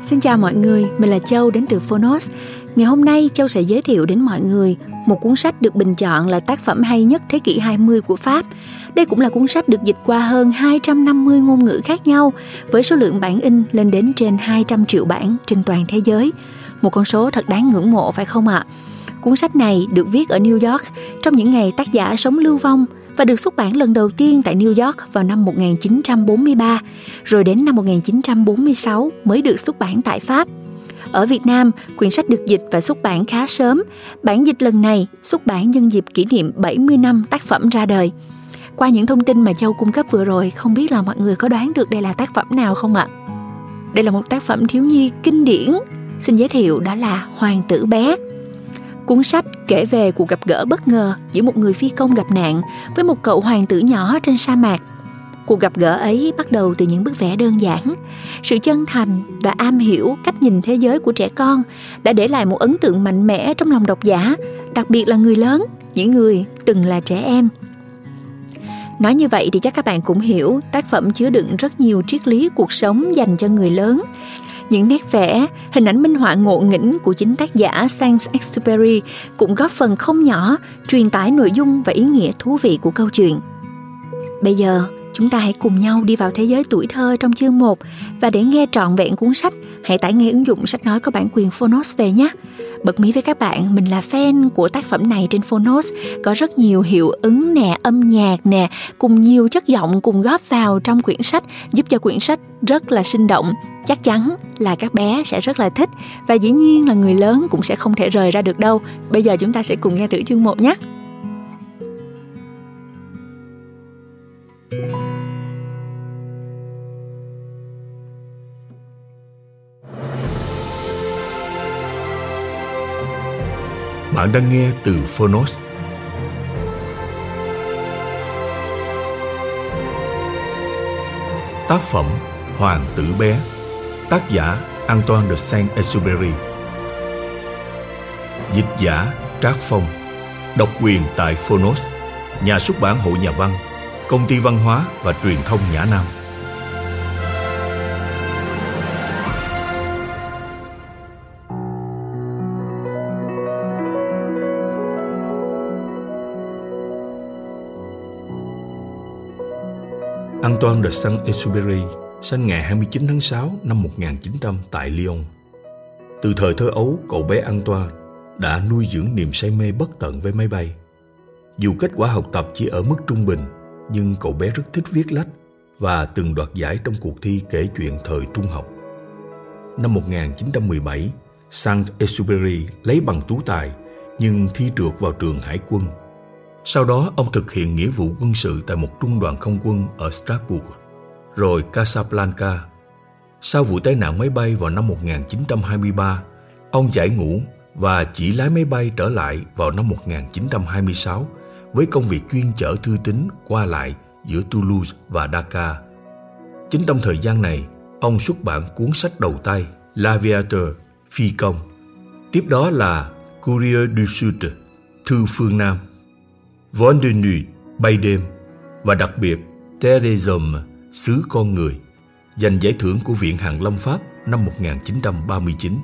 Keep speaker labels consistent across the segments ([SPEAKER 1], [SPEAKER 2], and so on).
[SPEAKER 1] Xin chào mọi người, mình là Châu đến từ Phonos. Ngày hôm nay Châu sẽ giới thiệu đến mọi người một cuốn sách được bình chọn là tác phẩm hay nhất thế kỷ 20 của Pháp. Đây cũng là cuốn sách được dịch qua hơn 250 ngôn ngữ khác nhau với số lượng bản in lên đến trên 200 triệu bản trên toàn thế giới. Một con số thật đáng ngưỡng mộ phải không ạ? Cuốn sách này được viết ở New York trong những ngày tác giả sống lưu vong và được xuất bản lần đầu tiên tại New York vào năm 1943, rồi đến năm 1946 mới được xuất bản tại Pháp. Ở Việt Nam, quyển sách được dịch và xuất bản khá sớm. Bản dịch lần này xuất bản nhân dịp kỷ niệm 70 năm tác phẩm ra đời. Qua những thông tin mà Châu cung cấp vừa rồi, không biết là mọi người có đoán được đây là tác phẩm nào không ạ? Đây là một tác phẩm thiếu nhi kinh điển. Xin giới thiệu đó là Hoàng tử bé. Cuốn sách kể về cuộc gặp gỡ bất ngờ giữa một người phi công gặp nạn với một cậu hoàng tử nhỏ trên sa mạc. Cuộc gặp gỡ ấy bắt đầu từ những bức vẽ đơn giản. Sự chân thành và am hiểu cách nhìn thế giới của trẻ con đã để lại một ấn tượng mạnh mẽ trong lòng độc giả, đặc biệt là người lớn, những người từng là trẻ em. Nói như vậy thì chắc các bạn cũng hiểu tác phẩm chứa đựng rất nhiều triết lý cuộc sống dành cho người lớn những nét vẽ, hình ảnh minh họa ngộ nghĩnh của chính tác giả Saint-Exupéry cũng góp phần không nhỏ truyền tải nội dung và ý nghĩa thú vị của câu chuyện. Bây giờ, chúng ta hãy cùng nhau đi vào thế giới tuổi thơ trong chương 1 và để nghe trọn vẹn cuốn sách, hãy tải ngay ứng dụng sách nói có bản quyền Phonos về nhé. Bật mí với các bạn, mình là fan của tác phẩm này trên Phonos, có rất nhiều hiệu ứng nè, âm nhạc nè, cùng nhiều chất giọng cùng góp vào trong quyển sách, giúp cho quyển sách rất là sinh động. Chắc chắn là các bé sẽ rất là thích và dĩ nhiên là người lớn cũng sẽ không thể rời ra được đâu. Bây giờ chúng ta sẽ cùng nghe thử chương 1 nhé.
[SPEAKER 2] Bạn đang nghe từ Phonos. Tác phẩm Hoàng tử bé Tác giả Antoine de Saint-Exupéry. Dịch giả Trác Phong. Độc quyền tại Phonos, Nhà xuất bản Hội Nhà văn, Công ty Văn hóa và Truyền thông Nhã Nam. Antoine de Saint-Exupéry sinh ngày 29 tháng 6 năm 1900 tại Lyon. Từ thời thơ ấu, cậu bé Antoine đã nuôi dưỡng niềm say mê bất tận với máy bay. Dù kết quả học tập chỉ ở mức trung bình, nhưng cậu bé rất thích viết lách và từng đoạt giải trong cuộc thi kể chuyện thời trung học. Năm 1917, Saint-Exupéry lấy bằng tú tài nhưng thi trượt vào trường hải quân sau đó, ông thực hiện nghĩa vụ quân sự tại một trung đoàn không quân ở Strasbourg, rồi Casablanca. Sau vụ tai nạn máy bay vào năm 1923, ông giải ngũ và chỉ lái máy bay trở lại vào năm 1926 với công việc chuyên chở thư tín qua lại giữa Toulouse và Dakar. Chính trong thời gian này, ông xuất bản cuốn sách đầu tay L'Aviateur, Phi công. Tiếp đó là Courier du Sud, Thư phương Nam Von de Nuit, bay đêm và đặc biệt Terre des Hommes, sứ con người, giành giải thưởng của Viện Hàn Lâm Pháp năm 1939.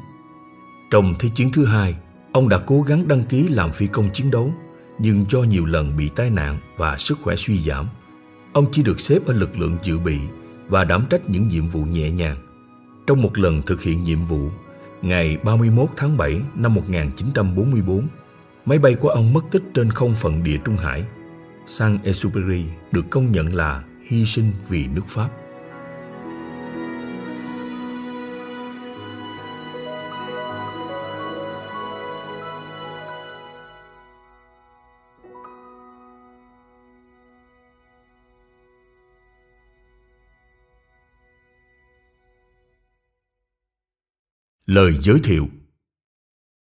[SPEAKER 2] Trong Thế chiến thứ hai, ông đã cố gắng đăng ký làm phi công chiến đấu, nhưng do nhiều lần bị tai nạn và sức khỏe suy giảm, ông chỉ được xếp ở lực lượng dự bị và đảm trách những nhiệm vụ nhẹ nhàng. Trong một lần thực hiện nhiệm vụ, ngày 31 tháng 7 năm 1944, Máy bay của ông mất tích trên không phận địa Trung Hải. Saint-Exupéry được công nhận là hy sinh vì nước Pháp. Lời giới thiệu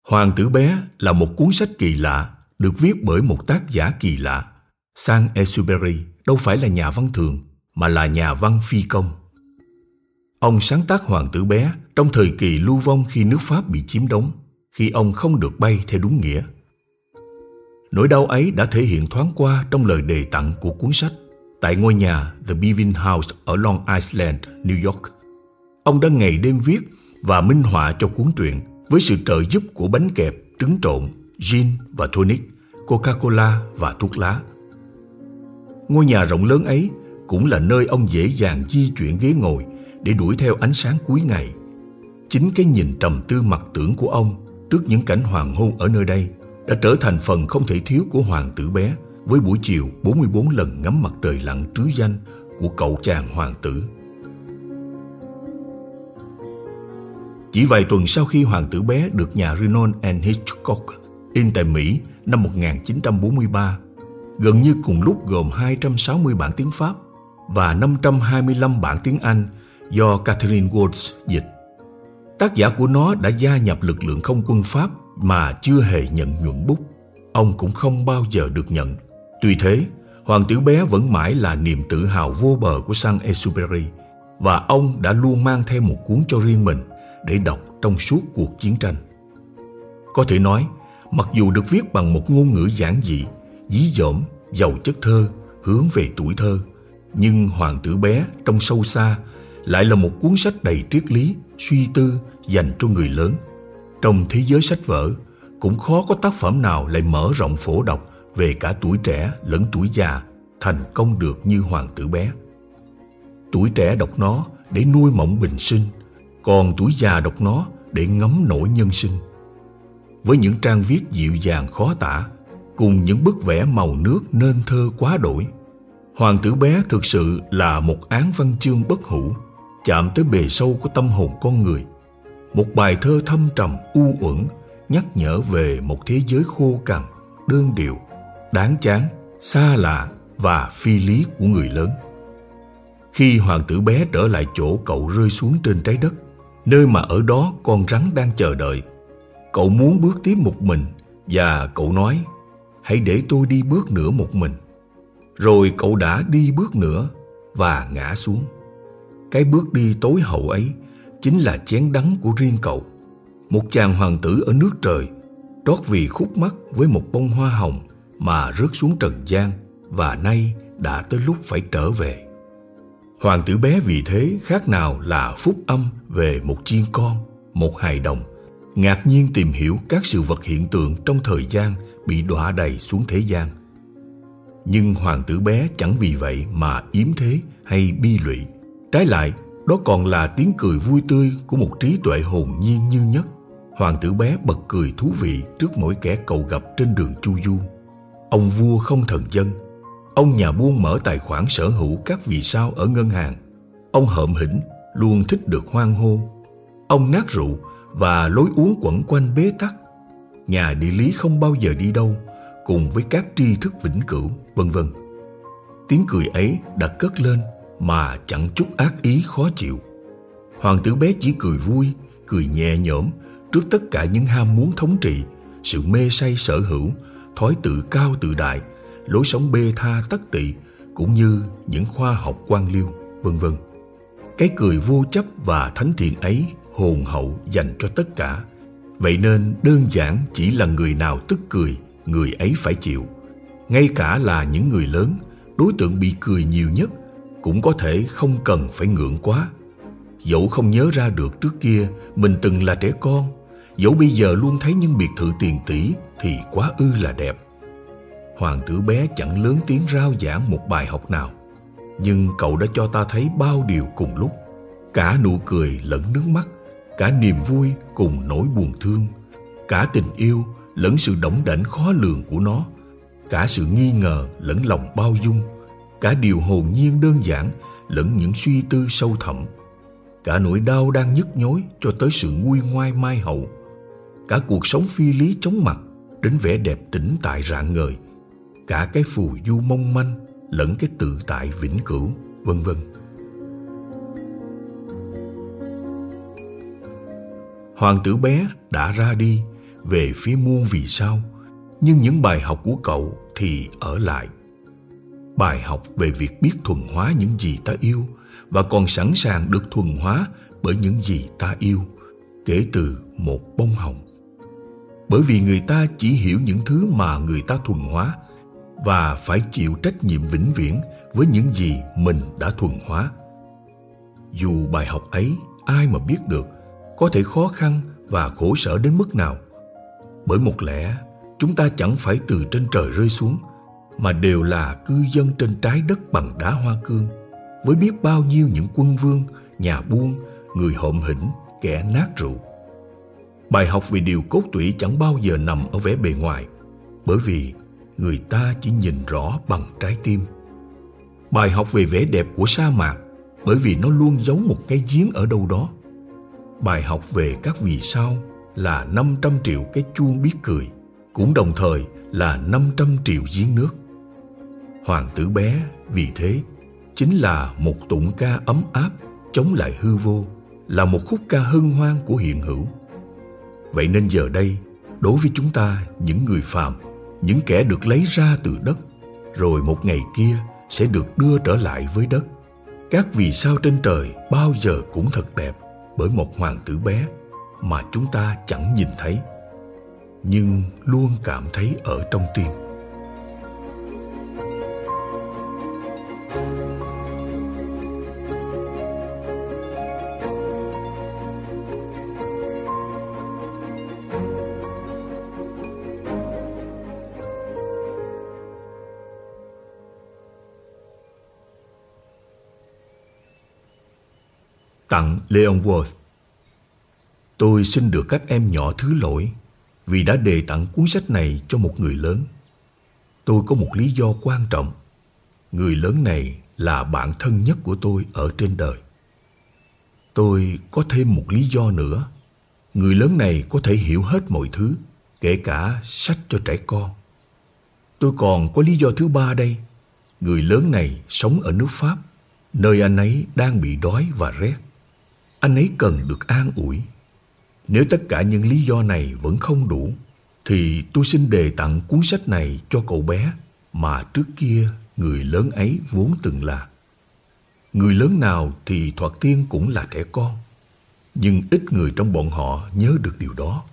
[SPEAKER 2] Hoàng tử bé là một cuốn sách kỳ lạ, được viết bởi một tác giả kỳ lạ. Sang Exupéry đâu phải là nhà văn thường, mà là nhà văn phi công. Ông sáng tác Hoàng tử bé trong thời kỳ lưu vong khi nước Pháp bị chiếm đóng, khi ông không được bay theo đúng nghĩa. Nỗi đau ấy đã thể hiện thoáng qua trong lời đề tặng của cuốn sách tại ngôi nhà The Beavin House ở Long Island, New York. ông đã ngày đêm viết và minh họa cho cuốn truyện với sự trợ giúp của bánh kẹp, trứng trộn, gin và tonic, Coca-Cola và thuốc lá. Ngôi nhà rộng lớn ấy cũng là nơi ông dễ dàng di chuyển ghế ngồi để đuổi theo ánh sáng cuối ngày. Chính cái nhìn trầm tư mặc tưởng của ông trước những cảnh hoàng hôn ở nơi đây đã trở thành phần không thể thiếu của hoàng tử bé với buổi chiều 44 lần ngắm mặt trời lặn trứ danh của cậu chàng hoàng tử. Chỉ vài tuần sau khi hoàng tử bé được nhà Renon and Hitchcock in tại Mỹ năm 1943, gần như cùng lúc gồm 260 bản tiếng Pháp và 525 bản tiếng Anh do Catherine Woods dịch. Tác giả của nó đã gia nhập lực lượng không quân Pháp mà chưa hề nhận nhuận bút. Ông cũng không bao giờ được nhận. Tuy thế, Hoàng tử bé vẫn mãi là niềm tự hào vô bờ của Saint-Exupéry và ông đã luôn mang theo một cuốn cho riêng mình để đọc trong suốt cuộc chiến tranh. Có thể nói, mặc dù được viết bằng một ngôn ngữ giản dị, dí dỏm, giàu chất thơ, hướng về tuổi thơ, nhưng Hoàng tử bé trong sâu xa lại là một cuốn sách đầy triết lý, suy tư dành cho người lớn. Trong thế giới sách vở, cũng khó có tác phẩm nào lại mở rộng phổ đọc về cả tuổi trẻ lẫn tuổi già thành công được như Hoàng tử bé. Tuổi trẻ đọc nó để nuôi mộng bình sinh, còn tuổi già đọc nó để ngấm nổi nhân sinh. Với những trang viết dịu dàng khó tả, cùng những bức vẽ màu nước nên thơ quá đổi, Hoàng tử bé thực sự là một án văn chương bất hủ, chạm tới bề sâu của tâm hồn con người. Một bài thơ thâm trầm u uẩn nhắc nhở về một thế giới khô cằn, đơn điệu, đáng chán, xa lạ và phi lý của người lớn. Khi hoàng tử bé trở lại chỗ cậu rơi xuống trên trái đất, nơi mà ở đó con rắn đang chờ đợi, cậu muốn bước tiếp một mình và cậu nói, hãy để tôi đi bước nữa một mình. Rồi cậu đã đi bước nữa và ngã xuống. Cái bước đi tối hậu ấy chính là chén đắng của riêng cậu. Một chàng hoàng tử ở nước trời, trót vì khúc mắc với một bông hoa hồng mà rớt xuống trần gian và nay đã tới lúc phải trở về. Hoàng tử bé vì thế khác nào là phúc âm về một chiên con, một hài đồng, ngạc nhiên tìm hiểu các sự vật hiện tượng trong thời gian bị đọa đầy xuống thế gian. Nhưng hoàng tử bé chẳng vì vậy mà yếm thế hay bi lụy. Trái lại, đó còn là tiếng cười vui tươi của một trí tuệ hồn nhiên như nhất. Hoàng tử bé bật cười thú vị trước mỗi kẻ cầu gặp trên đường chu du. Ông vua không thần dân. Ông nhà buôn mở tài khoản sở hữu các vì sao ở ngân hàng. Ông hợm hĩnh, luôn thích được hoang hô. Ông nát rượu và lối uống quẩn quanh bế tắc. Nhà địa lý không bao giờ đi đâu, cùng với các tri thức vĩnh cửu, vân vân. Tiếng cười ấy đã cất lên mà chẳng chút ác ý khó chịu. Hoàng tử bé chỉ cười vui, cười nhẹ nhõm trước tất cả những ham muốn thống trị, sự mê say sở hữu, thói tự cao tự đại, lối sống bê tha tất tị cũng như những khoa học quan liêu, vân vân. Cái cười vô chấp và thánh thiện ấy hồn hậu dành cho tất cả. Vậy nên đơn giản chỉ là người nào tức cười, người ấy phải chịu. Ngay cả là những người lớn, đối tượng bị cười nhiều nhất cũng có thể không cần phải ngượng quá. Dẫu không nhớ ra được trước kia mình từng là trẻ con, dẫu bây giờ luôn thấy những biệt thự tiền tỷ thì quá ư là đẹp. Hoàng tử bé chẳng lớn tiếng rao giảng một bài học nào, nhưng cậu đã cho ta thấy bao điều cùng lúc, cả nụ cười lẫn nước mắt, cả niềm vui cùng nỗi buồn thương, cả tình yêu lẫn sự đỏng đảnh khó lường của nó, cả sự nghi ngờ lẫn lòng bao dung, cả điều hồn nhiên đơn giản lẫn những suy tư sâu thẳm, cả nỗi đau đang nhức nhối cho tới sự nguôi ngoai mai hậu, cả cuộc sống phi lý chóng mặt đến vẻ đẹp tĩnh tại rạng ngời, cả cái phù du mong manh lẫn cái tự tại vĩnh cửu, vân vân. Hoàng tử bé đã ra đi về phía muôn vì sao, nhưng những bài học của cậu thì ở lại. Bài học về việc biết thuần hóa những gì ta yêu và còn sẵn sàng được thuần hóa bởi những gì ta yêu, kể từ một bông hồng. Bởi vì người ta chỉ hiểu những thứ mà người ta thuần hóa và phải chịu trách nhiệm vĩnh viễn với những gì mình đã thuần hóa. Dù bài học ấy ai mà biết được có thể khó khăn và khổ sở đến mức nào. Bởi một lẽ chúng ta chẳng phải từ trên trời rơi xuống mà đều là cư dân trên trái đất bằng đá hoa cương với biết bao nhiêu những quân vương, nhà buôn, người hộm hỉnh, kẻ nát rượu. Bài học về điều cốt tủy chẳng bao giờ nằm ở vẻ bề ngoài bởi vì người ta chỉ nhìn rõ bằng trái tim. Bài học về vẻ đẹp của sa mạc bởi vì nó luôn giấu một cái giếng ở đâu đó. Bài học về các vì sao là 500 triệu cái chuông biết cười, cũng đồng thời là 500 triệu giếng nước. Hoàng tử bé vì thế chính là một tụng ca ấm áp chống lại hư vô, là một khúc ca hân hoan của hiện hữu. Vậy nên giờ đây, đối với chúng ta, những người phàm, những kẻ được lấy ra từ đất, rồi một ngày kia sẽ được đưa trở lại với đất. Các vì sao trên trời bao giờ cũng thật đẹp bởi một hoàng tử bé mà chúng ta chẳng nhìn thấy, nhưng luôn cảm thấy ở trong tim. Leon Worth Tôi xin được các em nhỏ thứ lỗi vì đã đề tặng cuốn sách này cho một người lớn. Tôi có một lý do quan trọng. Người lớn này là bạn thân nhất của tôi ở trên đời. Tôi có thêm một lý do nữa. Người lớn này có thể hiểu hết mọi thứ, kể cả sách cho trẻ con. Tôi còn có lý do thứ ba đây. Người lớn này sống ở nước Pháp, nơi anh ấy đang bị đói và rét anh ấy cần được an ủi. Nếu tất cả những lý do này vẫn không đủ, thì tôi xin đề tặng cuốn sách này cho cậu bé mà trước kia người lớn ấy vốn từng là. Người lớn nào thì thoạt tiên cũng là trẻ con, nhưng ít người trong bọn họ nhớ được điều đó.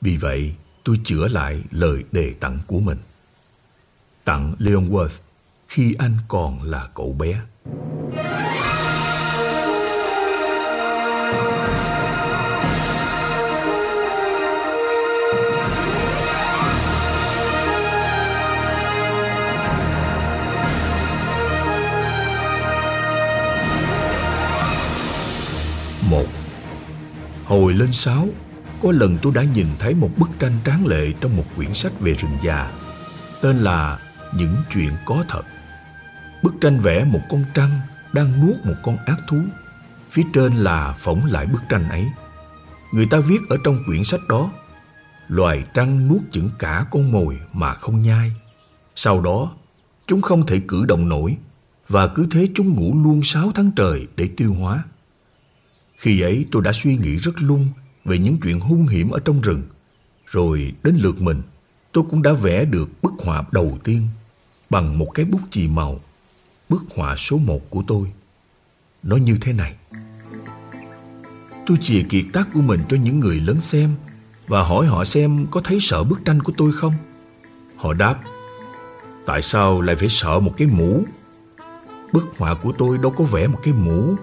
[SPEAKER 2] Vì vậy, tôi chữa lại lời đề tặng của mình. Tặng Leon Worth khi anh còn là cậu bé. một Hồi lên sáu Có lần tôi đã nhìn thấy một bức tranh tráng lệ Trong một quyển sách về rừng già, Tên là Những chuyện có thật. Bức tranh vẽ một con trăng Đang nuốt một con ác thú, Phía trên là phỏng lại bức tranh ấy. Người ta viết ở trong quyển sách đó, Loài trăng nuốt chửng cả con mồi mà không nhai. Sau đó, Chúng không thể cử động nổi Và cứ thế chúng ngủ luôn sáu tháng trời để tiêu hóa khi ấy tôi đã suy nghĩ rất lung về những chuyện hung hiểm ở trong rừng. Rồi đến lượt mình, tôi cũng đã vẽ được bức họa đầu tiên bằng một cái bút chì màu. Bức họa số một của tôi. Nó như thế này. Tôi chìa kiệt tác của mình cho những người lớn xem và hỏi họ xem có thấy sợ bức tranh của tôi không. Họ đáp, tại sao lại phải sợ một cái mũ? Bức họa của tôi đâu có vẽ một cái mũ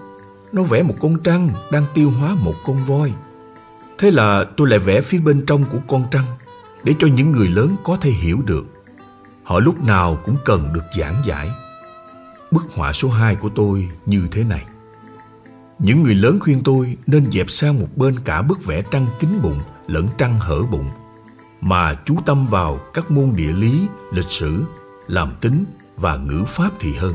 [SPEAKER 2] nó vẽ một con trăng đang tiêu hóa một con voi. Thế là tôi lại vẽ phía bên trong của con trăng để cho những người lớn có thể hiểu được. Họ lúc nào cũng cần được giảng giải. Bức họa số 2 của tôi như thế này. Những người lớn khuyên tôi nên dẹp sang một bên cả bức vẽ trăng kính bụng lẫn trăng hở bụng mà chú tâm vào các môn địa lý, lịch sử, làm tính và ngữ pháp thì hơn.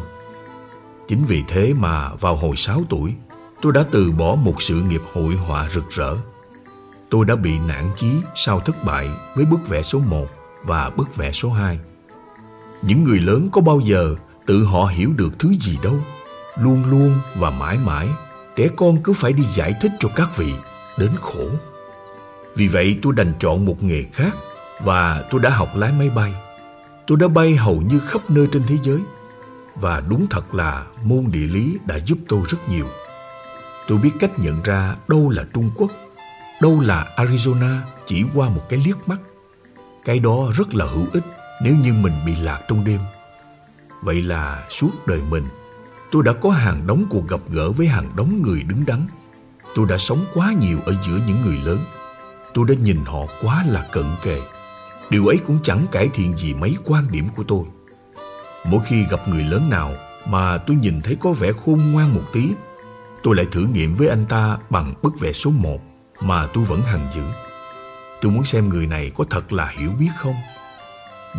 [SPEAKER 2] Chính vì thế mà vào hồi 6 tuổi, tôi đã từ bỏ một sự nghiệp hội họa rực rỡ. Tôi đã bị nản chí sau thất bại với bức vẽ số 1 và bức vẽ số 2. Những người lớn có bao giờ tự họ hiểu được thứ gì đâu. Luôn luôn và mãi mãi, trẻ con cứ phải đi giải thích cho các vị, đến khổ. Vì vậy tôi đành chọn một nghề khác và tôi đã học lái máy bay. Tôi đã bay hầu như khắp nơi trên thế giới. Và đúng thật là môn địa lý đã giúp tôi rất nhiều. Tôi biết cách nhận ra đâu là Trung Quốc, đâu là Arizona chỉ qua một cái liếc mắt. Cái đó rất là hữu ích nếu như mình bị lạc trong đêm. Vậy là suốt đời mình, tôi đã có hàng đống cuộc gặp gỡ với hàng đống người đứng đắn. Tôi đã sống quá nhiều ở giữa những người lớn. Tôi đã nhìn họ quá là cận kề. Điều ấy cũng chẳng cải thiện gì mấy quan điểm của tôi. Mỗi khi gặp người lớn nào mà tôi nhìn thấy có vẻ khôn ngoan một tí, tôi lại thử nghiệm với anh ta bằng bức vẽ số 1 mà tôi vẫn hằng giữ. Tôi muốn xem người này có thật là hiểu biết không.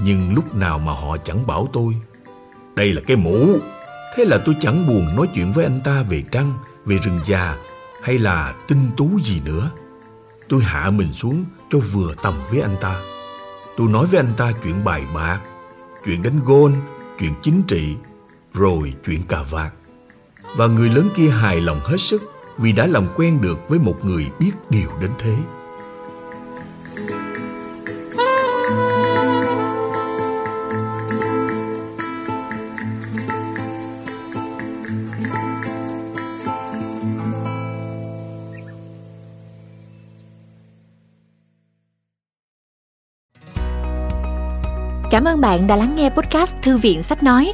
[SPEAKER 2] Nhưng lúc nào mà họ chẳng bảo tôi Đây là cái mũ Thế là tôi chẳng buồn nói chuyện với anh ta về trăng, về rừng già hay là tinh tú gì nữa. Tôi hạ mình xuống cho vừa tầm với anh ta. Tôi nói với anh ta chuyện bài bạc, chuyện đánh gôn, chuyện chính trị, rồi chuyện cà vạt. Và người lớn kia hài lòng hết sức vì đã làm quen được với một người biết điều đến thế.
[SPEAKER 1] Cảm ơn bạn đã lắng nghe podcast Thư viện Sách Nói.